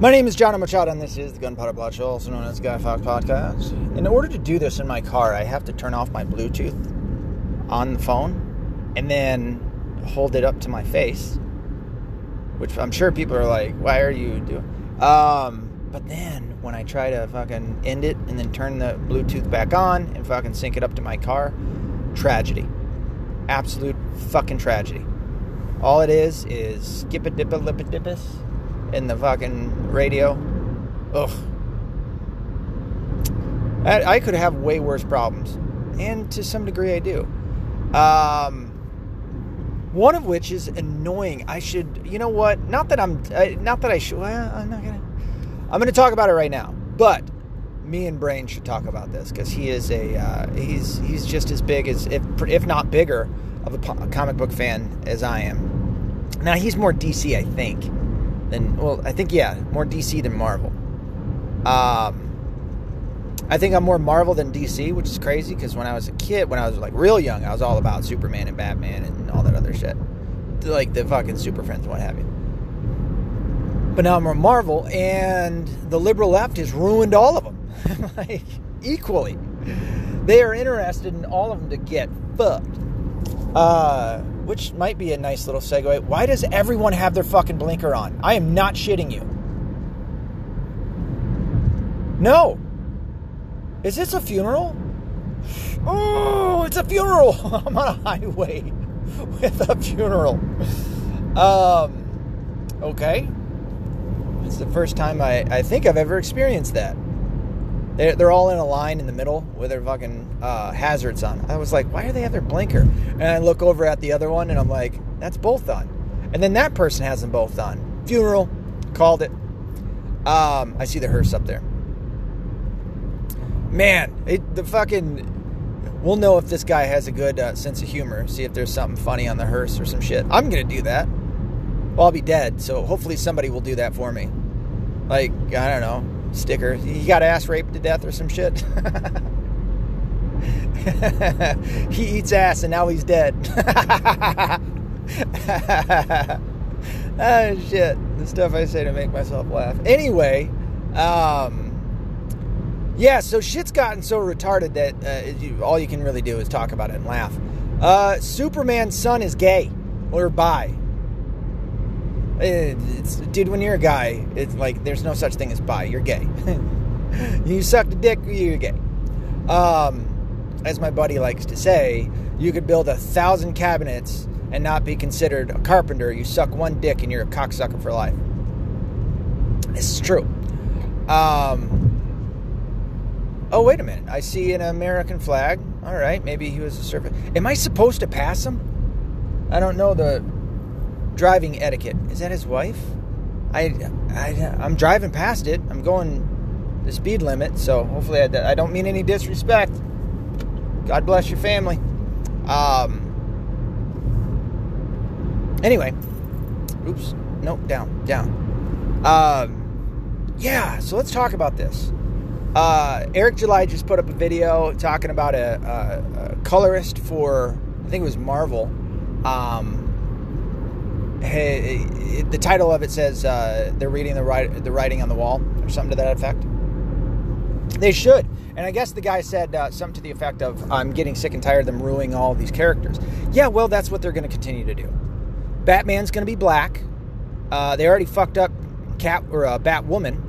My name is John Machado, and this is the Gunpowder Plot Show, also known as Guy Fawkes Podcast. In order to do this in my car, I have to turn off my Bluetooth on the phone and then hold it up to my face, which I'm sure people are like, "Why are you doing?" Um, but then when I try to fucking end it and then turn the Bluetooth back on and fucking sync it up to my car, tragedy, absolute fucking tragedy. All it is is skip a dip a lip a dippus in the fucking radio. Ugh. I, I could have way worse problems, and to some degree I do. Um, one of which is annoying. I should, you know what? Not that I'm, not that I should. Well, I'm not gonna. I'm gonna talk about it right now. But me and Brain should talk about this because he is a, uh, he's he's just as big as, if if not bigger, of a, po- a comic book fan as I am. Now he's more DC, I think than well, I think yeah, more DC than Marvel. Um, I think I'm more Marvel than DC, which is crazy because when I was a kid, when I was like real young, I was all about Superman and Batman and all that other shit, like the fucking Super Friends, and what have you. But now I'm more Marvel, and the liberal left has ruined all of them, like equally. They are interested in all of them to get fucked. Uh, which might be a nice little segue. Why does everyone have their fucking blinker on? I am not shitting you. No. Is this a funeral? Oh, it's a funeral. I'm on a highway with a funeral. Um, okay. It's the first time I, I think I've ever experienced that. They're, they're all in a line in the middle with their fucking uh, hazards on. I was like, why do they have their blinker? And I look over at the other one and I'm like, that's both on. And then that person has them both on. Funeral, called it. Um, I see the hearse up there. Man, it, the fucking. We'll know if this guy has a good uh, sense of humor. See if there's something funny on the hearse or some shit. I'm gonna do that. Well, I'll be dead, so hopefully somebody will do that for me. Like I don't know, sticker. He got ass raped to death or some shit. he eats ass and now he's dead. ah, shit. The stuff I say to make myself laugh. Anyway, um, yeah, so shit's gotten so retarded that uh, you, all you can really do is talk about it and laugh. Uh, Superman's son is gay or bi. It's, dude, when you're a guy, it's like there's no such thing as bi. You're gay. you suck the dick, you're gay. Um, as my buddy likes to say, you could build a thousand cabinets and not be considered a carpenter. You suck one dick and you're a cocksucker for life. This is true. Um, oh, wait a minute. I see an American flag. All right, maybe he was a servant. Am I supposed to pass him? I don't know the driving etiquette. Is that his wife? I, I, I'm driving past it. I'm going the speed limit, so hopefully I, I don't mean any disrespect. God bless your family. Um. Anyway, oops. Nope. Down. Down. Um. Yeah. So let's talk about this. Uh, Eric July just put up a video talking about a, a, a colorist for I think it was Marvel. Um, hey, the title of it says uh, they're reading the, write, the writing on the wall or something to that effect. They should. And I guess the guy said uh, something to the effect of, I'm getting sick and tired of them ruining all these characters. Yeah, well, that's what they're going to continue to do. Batman's going to be black. Uh, they already fucked up Cat or uh, Batwoman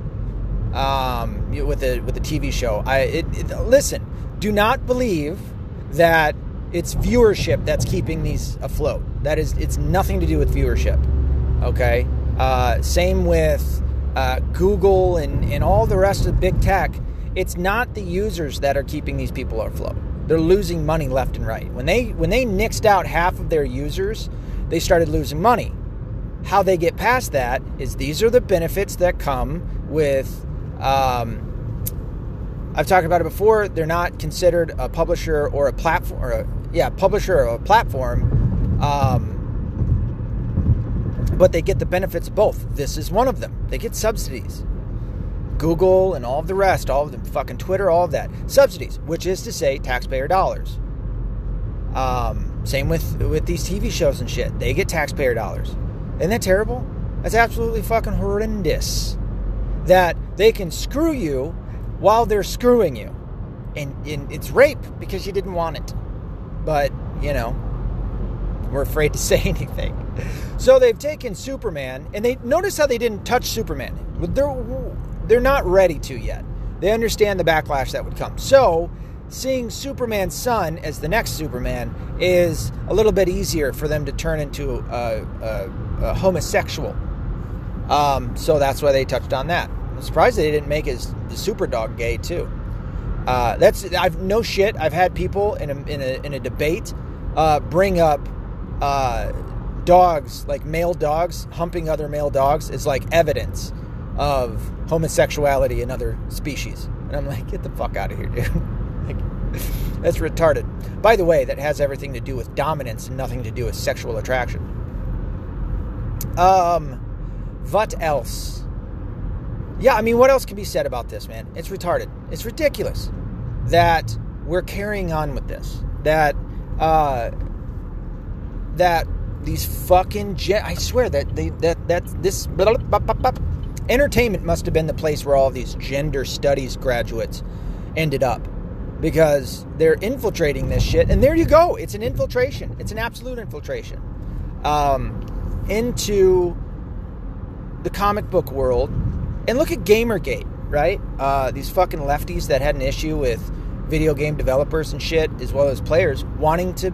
um, with the with the TV show. I it, it, listen. Do not believe that it's viewership that's keeping these afloat. That is, it's nothing to do with viewership. Okay. Uh, same with uh, Google and and all the rest of big tech. It's not the users that are keeping these people afloat. They're losing money left and right. When they when they nixed out half of their users, they started losing money. How they get past that is these are the benefits that come with um, I've talked about it before. They're not considered a publisher or a platform, or a, yeah, publisher or a platform, um, but they get the benefits of both. This is one of them. They get subsidies. Google and all of the rest, all of them, fucking Twitter, all of that, subsidies, which is to say, taxpayer dollars. Um, same with with these TV shows and shit. They get taxpayer dollars. Isn't that terrible? That's absolutely fucking horrendous. that they can screw you while they're screwing you. And, and it's rape because you didn't want it. But, you know, we're afraid to say anything. So they've taken Superman, and they notice how they didn't touch Superman. They're they're not ready to yet. They understand the backlash that would come. So seeing Superman's son as the next Superman is a little bit easier for them to turn into a, a, a homosexual. Um, so that's why they touched on that. I'm surprised they didn't make his the super dog gay too. Uh, that's I've no shit. I've had people in a in a, in a debate uh, bring up uh, dogs like male dogs humping other male dogs is like evidence of homosexuality in other species. And I'm like, get the fuck out of here, dude. like, that's retarded. By the way, that has everything to do with dominance and nothing to do with sexual attraction. Um, what else? Yeah, I mean, what else can be said about this, man? It's retarded. It's ridiculous that we're carrying on with this. That, uh, that these fucking jet. I swear that they that that this blah, blah, blah, entertainment must have been the place where all these gender studies graduates ended up because they're infiltrating this shit. And there you go. It's an infiltration. It's an absolute infiltration um, into the comic book world. And look at Gamergate, right? Uh, these fucking lefties that had an issue with video game developers and shit, as well as players, wanting to,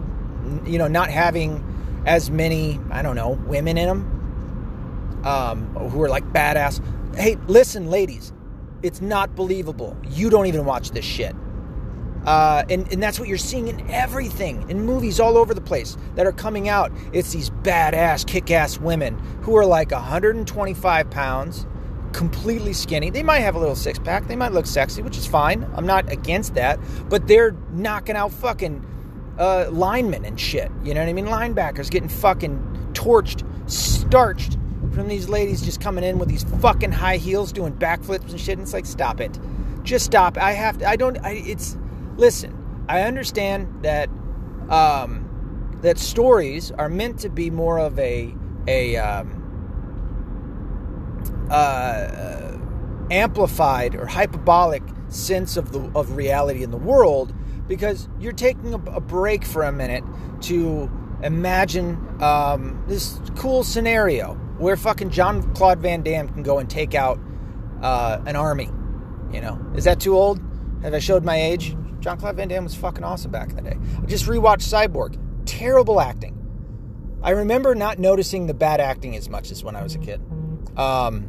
you know, not having as many, I don't know, women in them um, who are like badass. Hey, listen, ladies, it's not believable. You don't even watch this shit. Uh, and, and that's what you're seeing in everything, in movies all over the place that are coming out. It's these badass, kick ass women who are like 125 pounds, completely skinny. They might have a little six pack, they might look sexy, which is fine. I'm not against that. But they're knocking out fucking uh, linemen and shit. You know what I mean? Linebackers getting fucking torched, starched from these ladies just coming in with these fucking high heels doing backflips and shit. And it's like, stop it. Just stop. I have to, I don't, I, it's, listen, I understand that, um, that stories are meant to be more of a, a, um, uh, amplified or hyperbolic sense of the of reality in the world because you're taking a, a break for a minute to imagine um, this cool scenario where fucking Jean-Claude Van Damme can go and take out uh, an army. You know, is that too old? Have I showed my age? Jean-Claude Van Damme was fucking awesome back in the day. I just rewatched Cyborg. Terrible acting. I remember not noticing the bad acting as much as when I was a kid. Um,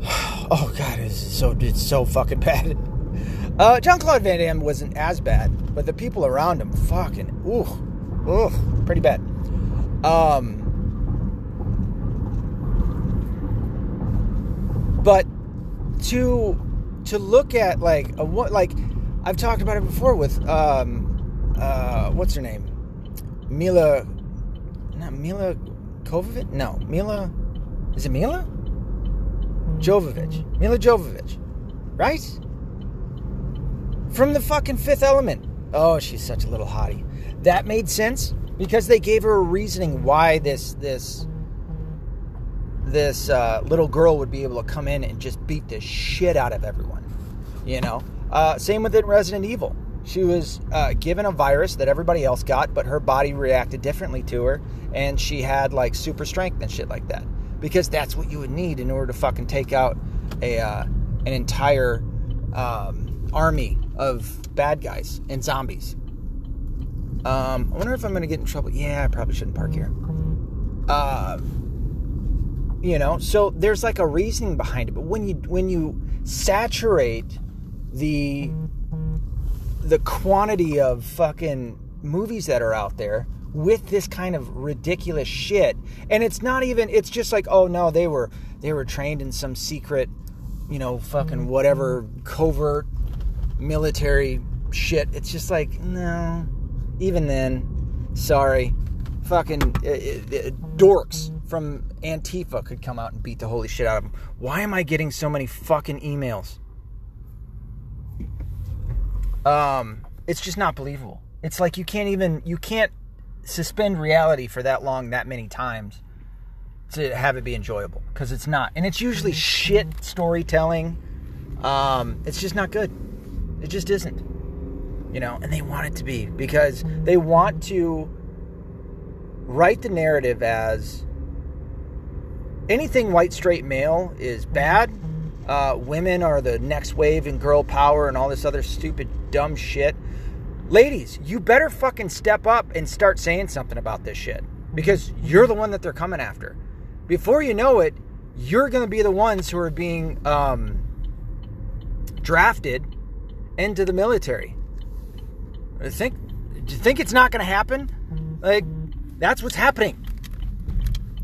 oh god, it's so it's so fucking bad. Uh, Jean-Claude Van Damme wasn't as bad, but the people around him, fucking, ooh, ooh, pretty bad. Um, but to to look at like a what like I've talked about it before with um uh what's her name? Mila not Mila Kovacic no Mila is it Mila? Jovovich. Milla Jovovich right from the fucking Fifth Element oh she's such a little hottie that made sense because they gave her a reasoning why this this this uh, little girl would be able to come in and just beat the shit out of everyone. You know, uh, same with it Resident Evil. She was uh, given a virus that everybody else got, but her body reacted differently to her, and she had like super strength and shit like that. Because that's what you would need in order to fucking take out a uh, an entire um, army of bad guys and zombies. Um, I wonder if I'm going to get in trouble. Yeah, I probably shouldn't park here. Uh, you know so there's like a reasoning behind it but when you when you saturate the the quantity of fucking movies that are out there with this kind of ridiculous shit and it's not even it's just like oh no they were they were trained in some secret you know fucking whatever covert military shit it's just like no even then sorry fucking uh, uh, dorks from Antifa could come out and beat the holy shit out of them. Why am I getting so many fucking emails? Um, it's just not believable. It's like you can't even you can't suspend reality for that long that many times to have it be enjoyable because it's not, and it's usually shit storytelling. Um, it's just not good. It just isn't, you know. And they want it to be because they want to write the narrative as anything white straight male is bad. Uh, women are the next wave in girl power and all this other stupid dumb shit. Ladies, you better fucking step up and start saying something about this shit because you're the one that they're coming after. Before you know it, you're going to be the ones who are being um, drafted into the military. Think, do you think it's not going to happen? Like, that's what's happening.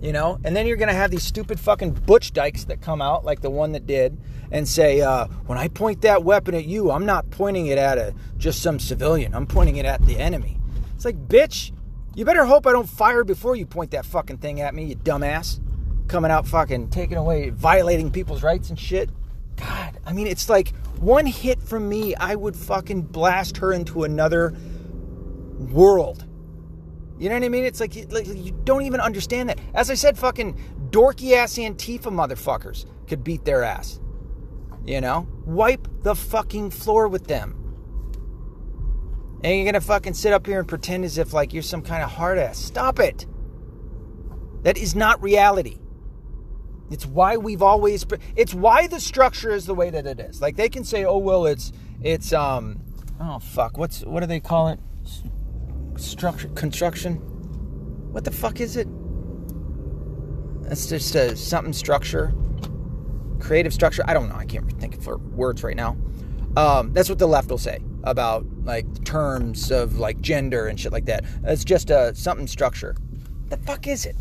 You know? And then you're going to have these stupid fucking butch dykes that come out, like the one that did, and say, uh, when I point that weapon at you, I'm not pointing it at a just some civilian. I'm pointing it at the enemy. It's like, bitch, you better hope I don't fire before you point that fucking thing at me, you dumbass. Coming out fucking taking away, violating people's rights and shit. God, I mean, it's like one hit from me, I would fucking blast her into another world. You know what I mean? It's like, like you don't even understand that. As I said, fucking dorky ass Antifa motherfuckers could beat their ass. You know? Wipe the fucking floor with them. And you're gonna fucking sit up here and pretend as if like you're some kind of hard ass. Stop it. That is not reality. It's why we've always it's why the structure is the way that it is. Like they can say, "Oh well, it's it's um oh fuck, what's what do they call it? Structure construction? What the fuck is it? That's just a something structure. Creative structure. I don't know. I can't think of words right now. Um, that's what the left will say about like terms of like gender and shit like that. It's just a something structure. The fuck is it?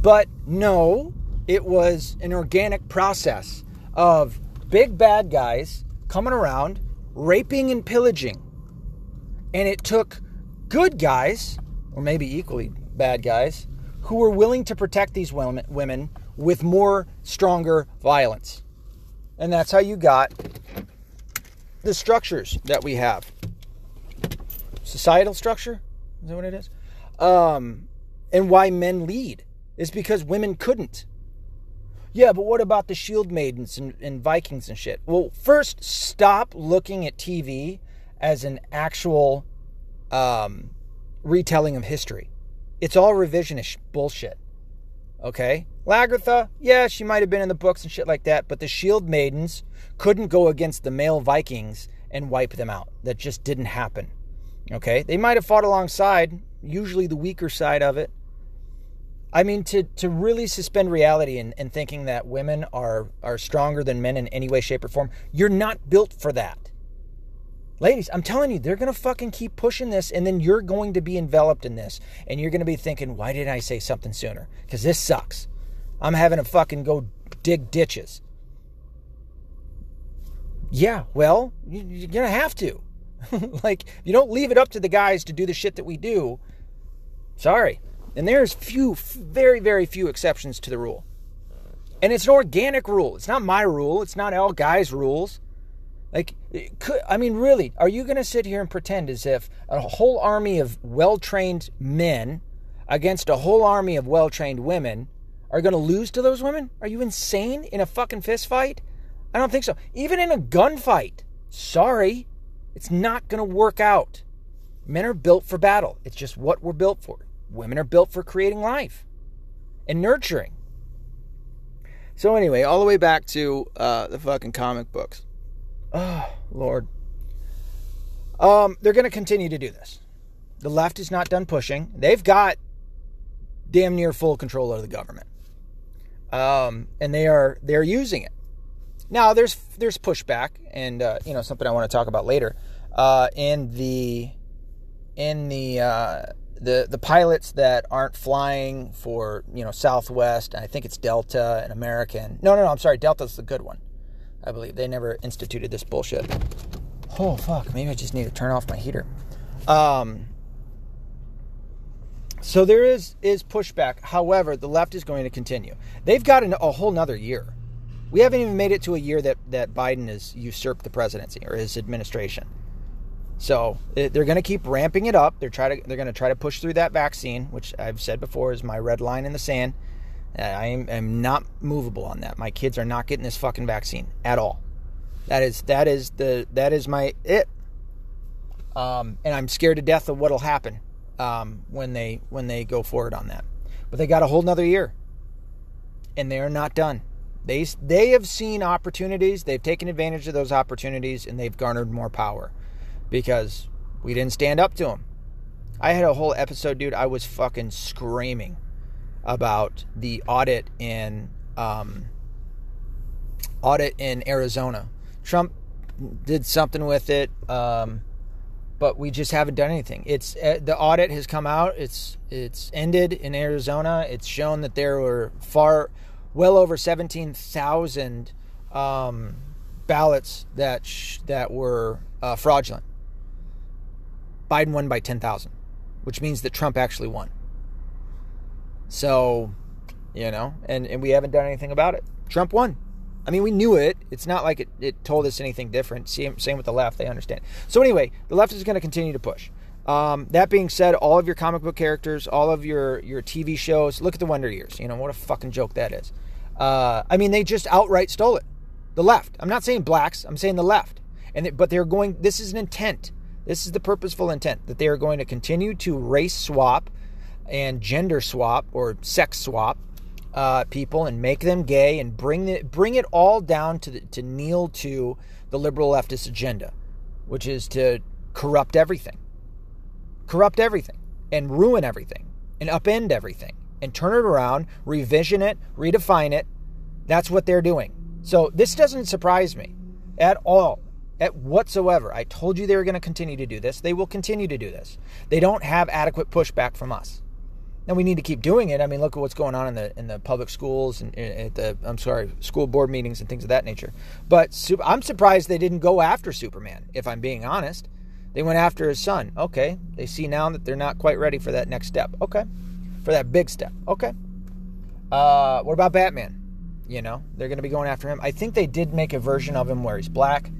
But no, it was an organic process of big bad guys coming around, raping and pillaging. And it took good guys, or maybe equally bad guys, who were willing to protect these women with more stronger violence. And that's how you got the structures that we have. Societal structure? Is that what it is? Um, and why men lead is because women couldn't. Yeah, but what about the shield maidens and, and, Vikings and shit? Well, first, stop looking at TV as an actual um, retelling of history. It's all revisionist bullshit. Okay? Lagertha, yeah, she might have been in the books and shit like that, but the shield maidens couldn't go against the male Vikings and wipe them out. That just didn't happen. Okay? They might have fought alongside, usually the weaker side of it, I mean, to, to really suspend reality and, and thinking that women are, are stronger than men in any way, shape, or form, you're not built for that. Ladies, I'm telling you, they're going to fucking keep pushing this, and then you're going to be enveloped in this. And you're going to be thinking, why didn't I say something sooner? Because this sucks. I'm having to fucking go dig ditches. Yeah, well, you're going to have to. like, you don't leave it up to the guys to do the shit that we do. Sorry. And there's few, very, very few exceptions to the rule. And it's an organic rule. It's not my rule. It's not all guys' rules. Like, could, I mean, really, are you going to sit here and pretend as if a whole army of well trained men against a whole army of well trained women are going to lose to those women? Are you insane in a fucking fist fight? I don't think so. Even in a gunfight, sorry, it's not going to work out. Men are built for battle. It's just what we're built for. Women are built for creating life and nurturing. So, anyway, all the way back to uh, the fucking comic books. Oh, Lord. Um, they're going to continue to do this. The left is not done pushing. They've got damn near full control of the government. Um, and they are they're using it. Now there's there's pushback, and uh, you know something I want to talk about later. Uh, in the in the uh, the the pilots that aren't flying for you know Southwest, and I think it's Delta and American. No, no, no. I'm sorry. Delta's the good one. I believe they never instituted this bullshit. Oh fuck! Maybe I just need to turn off my heater. Um. So there is is pushback. However, the left is going to continue. They've got an, a whole nother year. We haven't even made it to a year that that Biden has usurped the presidency or his administration. So they're going to keep ramping it up. They're trying to they're going to try to push through that vaccine, which I've said before is my red line in the sand. I am, am not movable on that. My kids are not getting this fucking vaccine at all. That is that is the that is my it. Um, and I'm scared to death of what'll happen um, when they when they go forward on that. But they got a whole nother year, and they are not done. They they have seen opportunities. They've taken advantage of those opportunities, and they've garnered more power because we didn't stand up to him. I had a whole episode, dude. I was fucking screaming about the audit in um, audit in Arizona. Trump did something with it, um, but we just haven't done anything. It's uh, the audit has come out. It's it's ended in Arizona. It's shown that there were far well over seventeen thousand um, ballots that sh- that were uh, fraudulent. Biden won by ten thousand which means that Trump actually won. So, you know, and, and we haven't done anything about it. Trump won. I mean, we knew it. It's not like it, it told us anything different. Same, same with the left. They understand. So, anyway, the left is going to continue to push. Um, that being said, all of your comic book characters, all of your, your TV shows, look at the Wonder Years. You know, what a fucking joke that is. Uh, I mean, they just outright stole it. The left. I'm not saying blacks, I'm saying the left. And it, But they're going, this is an intent. This is the purposeful intent that they are going to continue to race swap and gender swap or sex swap uh, people and make them gay and bring it bring it all down to the, to kneel to the liberal leftist agenda, which is to corrupt everything, corrupt everything, and ruin everything, and upend everything, and turn it around, revision it, redefine it. That's what they're doing. So this doesn't surprise me at all at whatsoever. I told you they were going to continue to do this. They will continue to do this. They don't have adequate pushback from us. Now we need to keep doing it. I mean, look at what's going on in the in the public schools and at the I'm sorry, school board meetings and things of that nature. But I'm surprised they didn't go after Superman. If I'm being honest, they went after his son. Okay, they see now that they're not quite ready for that next step. Okay, for that big step. Okay. Uh, what about Batman? You know, they're going to be going after him. I think they did make a version of him where he's black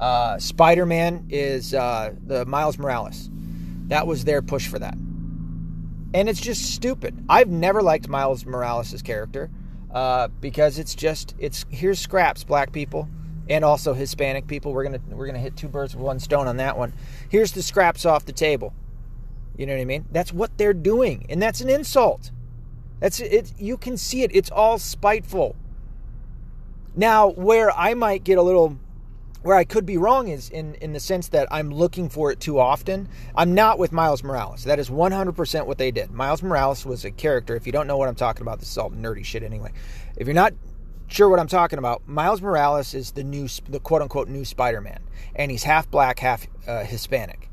uh, Spider Man is uh, the Miles Morales. That was their push for that. And it's just stupid. I've never liked Miles Morales' character uh, because it's just it's here's scraps, black people, and also Hispanic people. We're gonna we're gonna hit two birds with one stone on that one. Here's the scraps off the table. You know what I mean? That's what they're doing, and that's an insult. That's it. You can see it. It's all spiteful. Now, where I might get a little where I could be wrong is in, in the sense that I'm looking for it too often. I'm not with Miles Morales. That is 100% what they did. Miles Morales was a character. If you don't know what I'm talking about, this is all nerdy shit anyway. If you're not sure what I'm talking about, Miles Morales is the new, the quote unquote new Spider Man. And he's half black, half uh, Hispanic.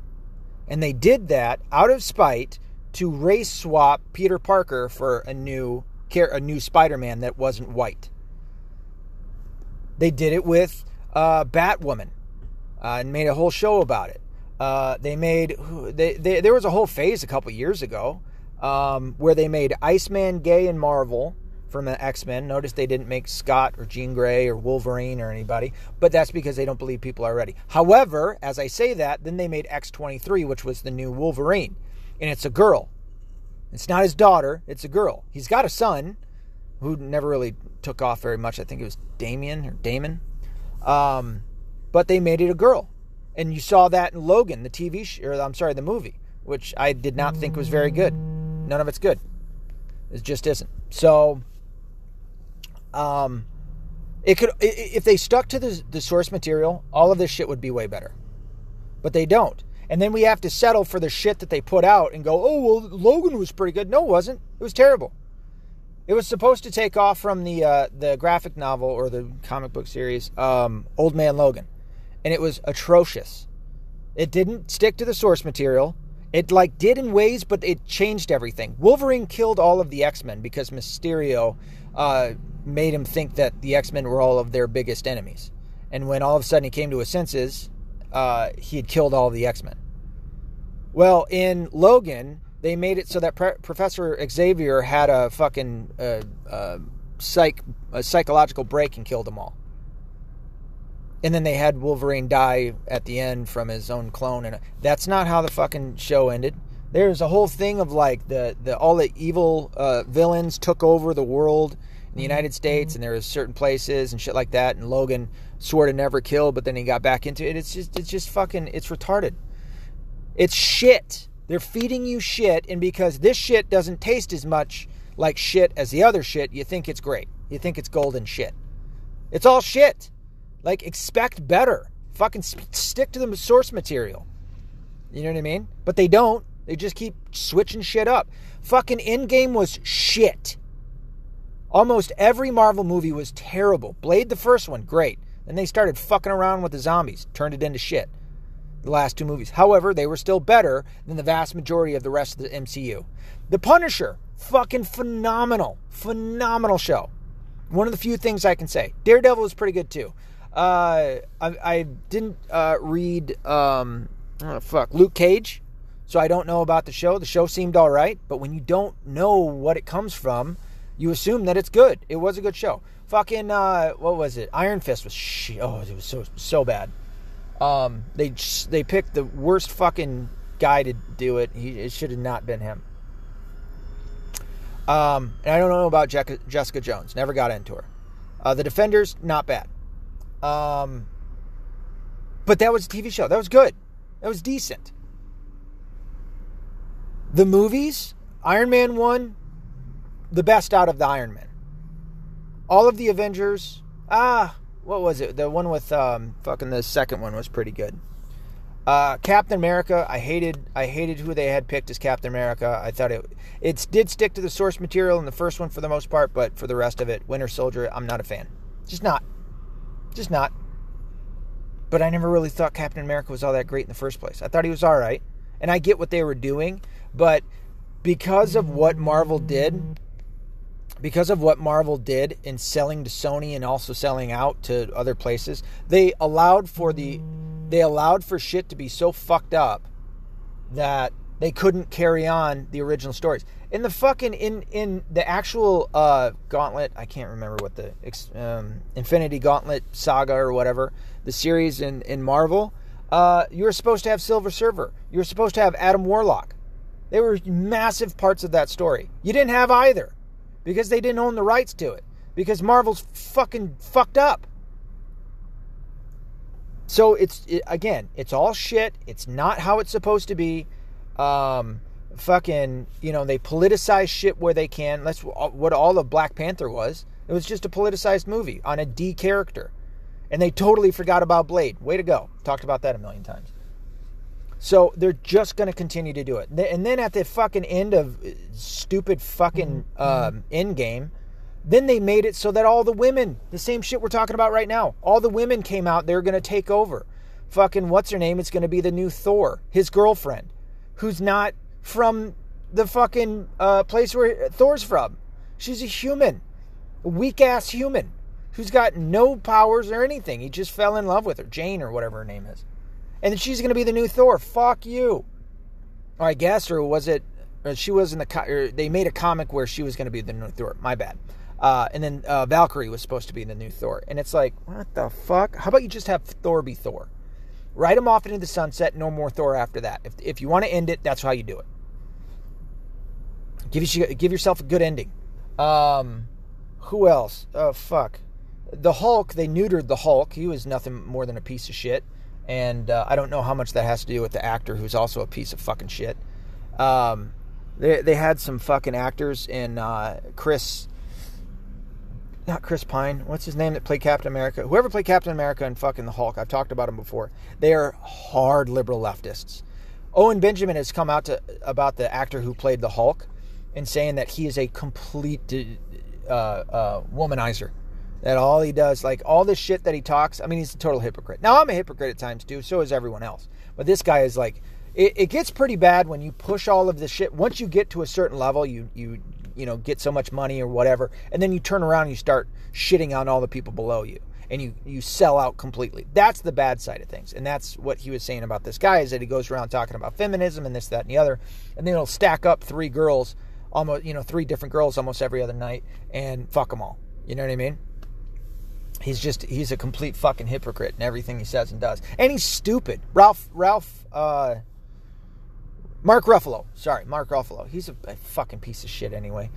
And they did that out of spite to race swap Peter Parker for a new, a new Spider Man that wasn't white. They did it with uh, Batwoman uh, and made a whole show about it. Uh, they made they, they, there was a whole phase a couple years ago um, where they made Iceman gay in Marvel from the X Men. Notice they didn't make Scott or Jean Grey or Wolverine or anybody, but that's because they don't believe people are ready. However, as I say that, then they made X twenty three, which was the new Wolverine, and it's a girl. It's not his daughter; it's a girl. He's got a son who never really took off very much. I think it was Damien or Damon. Um, but they made it a girl. And you saw that in Logan, the TV, sh- or I'm sorry, the movie, which I did not think was very good. None of it's good. It just isn't. So, um, it could if they stuck to the, the source material, all of this shit would be way better. But they don't. And then we have to settle for the shit that they put out and go, oh, well, Logan was pretty good. No, it wasn't. It was terrible. It was supposed to take off from the uh, the graphic novel or the comic book series, um, Old Man Logan, and it was atrocious. It didn't stick to the source material. It like did in ways, but it changed everything. Wolverine killed all of the X Men because Mysterio uh, made him think that the X Men were all of their biggest enemies. And when all of a sudden he came to his senses, uh, he had killed all of the X Men. Well, in Logan, they made it so that Pre- Professor Xavier had a fucking uh, uh, psych a psychological break and killed them all. And then they had Wolverine die at the end from his own clone, and that's not how the fucking show ended. There's a whole thing of like the, the all the evil uh, villains took over the world in the United States, and there was certain places and shit like that. And Logan swore to never kill, but then he got back into it. It's just it's just fucking it's retarded. It's shit. They're feeding you shit, and because this shit doesn't taste as much like shit as the other shit, you think it's great. You think it's golden shit. It's all shit. Like expect better. Fucking stick to the source material. You know what I mean? But they don't. They just keep switching shit up. Fucking Endgame was shit. Almost every Marvel movie was terrible. Blade, the first one, great. Then they started fucking around with the zombies, turned it into shit. The last two movies. However, they were still better than the vast majority of the rest of the MCU. The Punisher, fucking phenomenal. Phenomenal show. One of the few things I can say. Daredevil was pretty good too. Uh, I, I, didn't uh, read, um, oh, fuck, Luke Cage. So I don't know about the show. The show seemed all right, but when you don't know what it comes from, you assume that it's good. It was a good show. Fucking uh, what was it? Iron Fist was sh- oh, it was so so bad. Um, they they picked the worst fucking guy to do it. He it should have not been him. Um, and I don't know about Jessica Jones. Never got into her. Uh, the Defenders, not bad. Um, but that was a TV show. That was good. That was decent. The movies, Iron Man 1, the best out of the Iron Man. All of the Avengers, ah, what was it? The one with um, fucking the second one was pretty good. Uh, Captain America, I hated. I hated who they had picked as Captain America. I thought it it did stick to the source material in the first one for the most part, but for the rest of it, Winter Soldier, I'm not a fan. Just not. Just not. But I never really thought Captain America was all that great in the first place. I thought he was all right, and I get what they were doing, but because of what Marvel did, because of what Marvel did in selling to Sony and also selling out to other places, they allowed for the they allowed for shit to be so fucked up that they couldn't carry on the original stories. In the fucking in in the actual uh, Gauntlet, I can't remember what the um, Infinity Gauntlet saga or whatever the series in in Marvel. Uh, you were supposed to have Silver Surfer. You were supposed to have Adam Warlock. They were massive parts of that story. You didn't have either because they didn't own the rights to it because Marvel's fucking fucked up. So it's it, again, it's all shit. It's not how it's supposed to be. Um, fucking, you know, they politicize shit where they can. That's what all of Black Panther was. It was just a politicized movie on a D character. And they totally forgot about Blade. Way to go. Talked about that a million times. So they're just going to continue to do it. And then at the fucking end of uh, stupid fucking um, end game, then they made it so that all the women, the same shit we're talking about right now, all the women came out. They're going to take over. Fucking what's her name? It's going to be the new Thor, his girlfriend, who's not from the fucking uh, place where Thor's from. She's a human, a weak ass human who's got no powers or anything. He just fell in love with her, Jane or whatever her name is and then she's going to be the new Thor. Fuck you. Or I guess, or was it? Or she was in the. they made a comic where she was going to be the new Thor. My bad. Uh, and then uh, Valkyrie was supposed to be the new Thor, and it's like, what the fuck? How about you just have Thor be Thor? Write him off into the sunset. No more Thor after that. If if you want to end it, that's how you do it. Give you give yourself a good ending. Um, who else? Oh fuck, the Hulk. They neutered the Hulk. He was nothing more than a piece of shit and uh, I don't know how much that has to do with the actor who's also a piece of fucking shit. Um, they they had some fucking actors in uh, Chris, not Chris Pine. What's his name that played Captain America? Whoever played Captain America and fucking the Hulk. I've talked about him before. They are hard liberal leftists. Owen Benjamin has come out to about the actor who played the Hulk and saying that he is a complete uh, uh, womanizer that all he does, like all the shit that he talks, I mean, he's a total hypocrite. Now, I'm a hypocrite at times too, so is everyone else. But this guy is like, it, it gets pretty bad when you push all of this shit. Once you get to a certain level, you, you, you know, get so much money or whatever, and then you turn around and you start shitting on all the people below you. And you, you sell out completely. That's the bad side of things. And that's what he was saying about this guy is that he goes around talking about feminism and this, that, and the other. And then he'll stack up three girls, almost, you know, three different girls almost every other night and fuck them all. You know what I mean? He's just he's a complete fucking hypocrite in everything he says and does and he's stupid ralph ralph uh Mark Ruffalo. Sorry, Mark Ruffalo. He's a, a fucking piece of shit anyway.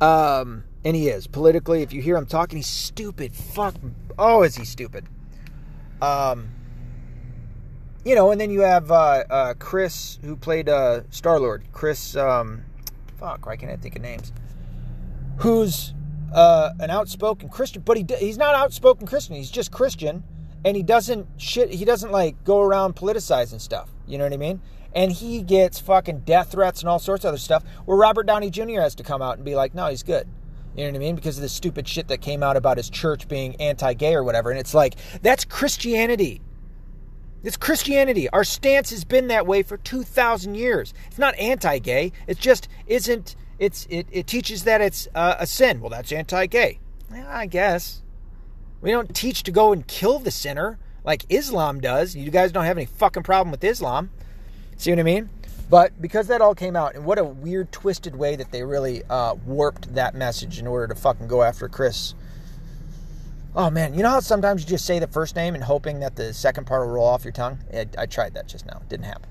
Um, and he is politically. If you hear him talking, he's stupid. Fuck. Oh, is he stupid? Um, you know, and then you have uh, uh, Chris, who played uh, Star Lord. Chris, um, fuck, why can't I think of names? Who's uh, an outspoken Christian, but he he's not outspoken Christian. He's just Christian, and he doesn't shit. He doesn't like go around politicizing stuff. You know what I mean? And he gets fucking death threats and all sorts of other stuff. Where Robert Downey Jr. has to come out and be like, "No, he's good." You know what I mean? Because of the stupid shit that came out about his church being anti-gay or whatever. And it's like that's Christianity. It's Christianity. Our stance has been that way for 2,000 years. It's not anti gay, it just isn't. It's, it, it teaches that it's uh, a sin. Well, that's anti gay. Yeah, I guess. We don't teach to go and kill the sinner like Islam does. You guys don't have any fucking problem with Islam. See what I mean? But because that all came out, and what a weird, twisted way that they really uh, warped that message in order to fucking go after Chris Oh man, you know how sometimes you just say the first name and hoping that the second part will roll off your tongue? I, I tried that just now. It didn't happen.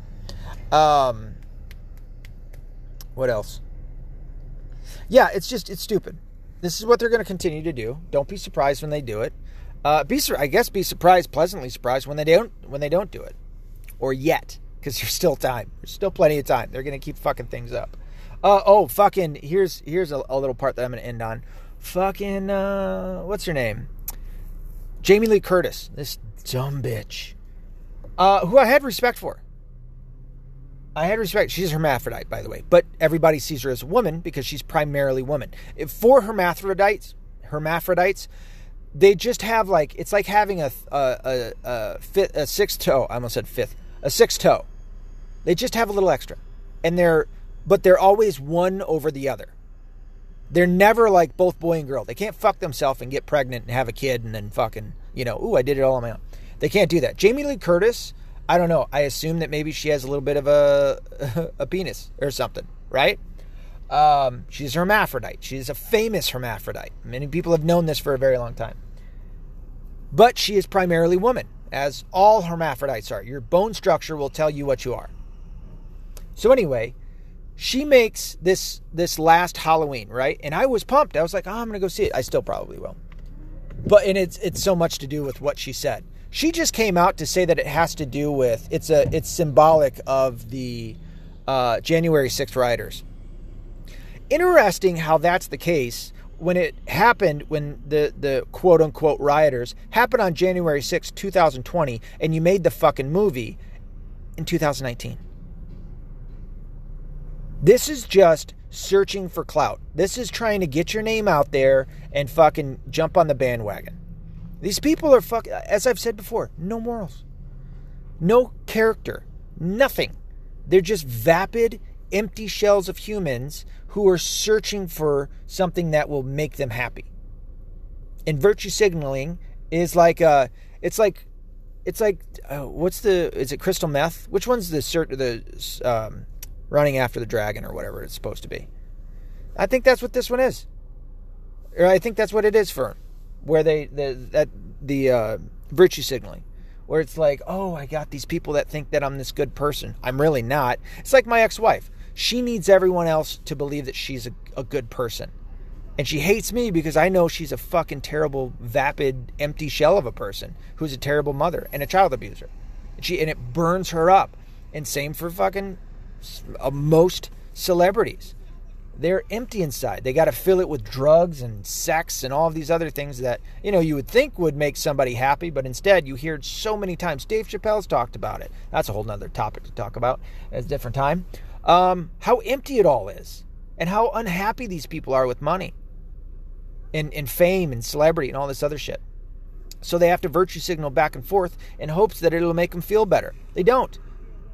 Um, what else? Yeah, it's just it's stupid. This is what they're going to continue to do. Don't be surprised when they do it. Uh, be I guess be surprised, pleasantly surprised when they don't when they don't do it, or yet, because there's still time. There's still plenty of time. They're going to keep fucking things up. Uh, oh, fucking! Here's here's a, a little part that I'm going to end on. Fucking uh, what's her name? Jamie Lee Curtis, this dumb bitch, uh, who I had respect for. I had respect. She's a hermaphrodite, by the way, but everybody sees her as a woman because she's primarily woman. If for hermaphrodites, hermaphrodites, they just have like it's like having a a, a, a, fifth, a sixth toe. I almost said fifth, a sixth toe. They just have a little extra, and they're but they're always one over the other. They're never like both boy and girl. They can't fuck themselves and get pregnant and have a kid and then fucking, you know, ooh, I did it all on my own. They can't do that. Jamie Lee Curtis, I don't know. I assume that maybe she has a little bit of a a penis or something, right? Um, she's hermaphrodite. She's a famous hermaphrodite. Many people have known this for a very long time. But she is primarily woman, as all hermaphrodites are. Your bone structure will tell you what you are. So anyway, she makes this this last Halloween, right? And I was pumped. I was like, oh, I'm gonna go see it. I still probably will. But and it's it's so much to do with what she said. She just came out to say that it has to do with it's a it's symbolic of the uh, January 6th rioters. Interesting how that's the case when it happened when the the quote unquote rioters happened on January 6, 2020, and you made the fucking movie in 2019. This is just searching for clout. This is trying to get your name out there and fucking jump on the bandwagon. These people are fuck as I've said before, no morals. No character. Nothing. They're just vapid, empty shells of humans who are searching for something that will make them happy. And virtue signaling is like uh it's like it's like uh, what's the is it crystal meth? Which one's the cert the um running after the dragon or whatever it's supposed to be. I think that's what this one is. Or I think that's what it is for where they the that the uh, virtue signaling where it's like, "Oh, I got these people that think that I'm this good person. I'm really not." It's like my ex-wife. She needs everyone else to believe that she's a, a good person. And she hates me because I know she's a fucking terrible, vapid, empty shell of a person who's a terrible mother and a child abuser. And she and it burns her up. And same for fucking uh, most celebrities. They're empty inside. They got to fill it with drugs and sex and all of these other things that, you know, you would think would make somebody happy, but instead you hear it so many times. Dave Chappelle's talked about it. That's a whole nother topic to talk about at a different time. Um, how empty it all is and how unhappy these people are with money and, and fame and celebrity and all this other shit. So they have to virtue signal back and forth in hopes that it'll make them feel better. They don't.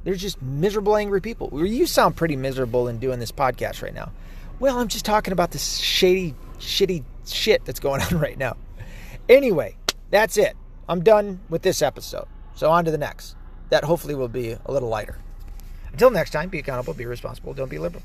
They're just miserable, angry people. You sound pretty miserable in doing this podcast right now. Well, I'm just talking about this shady, shitty shit that's going on right now. Anyway, that's it. I'm done with this episode. So on to the next. That hopefully will be a little lighter. Until next time, be accountable, be responsible, don't be liberal.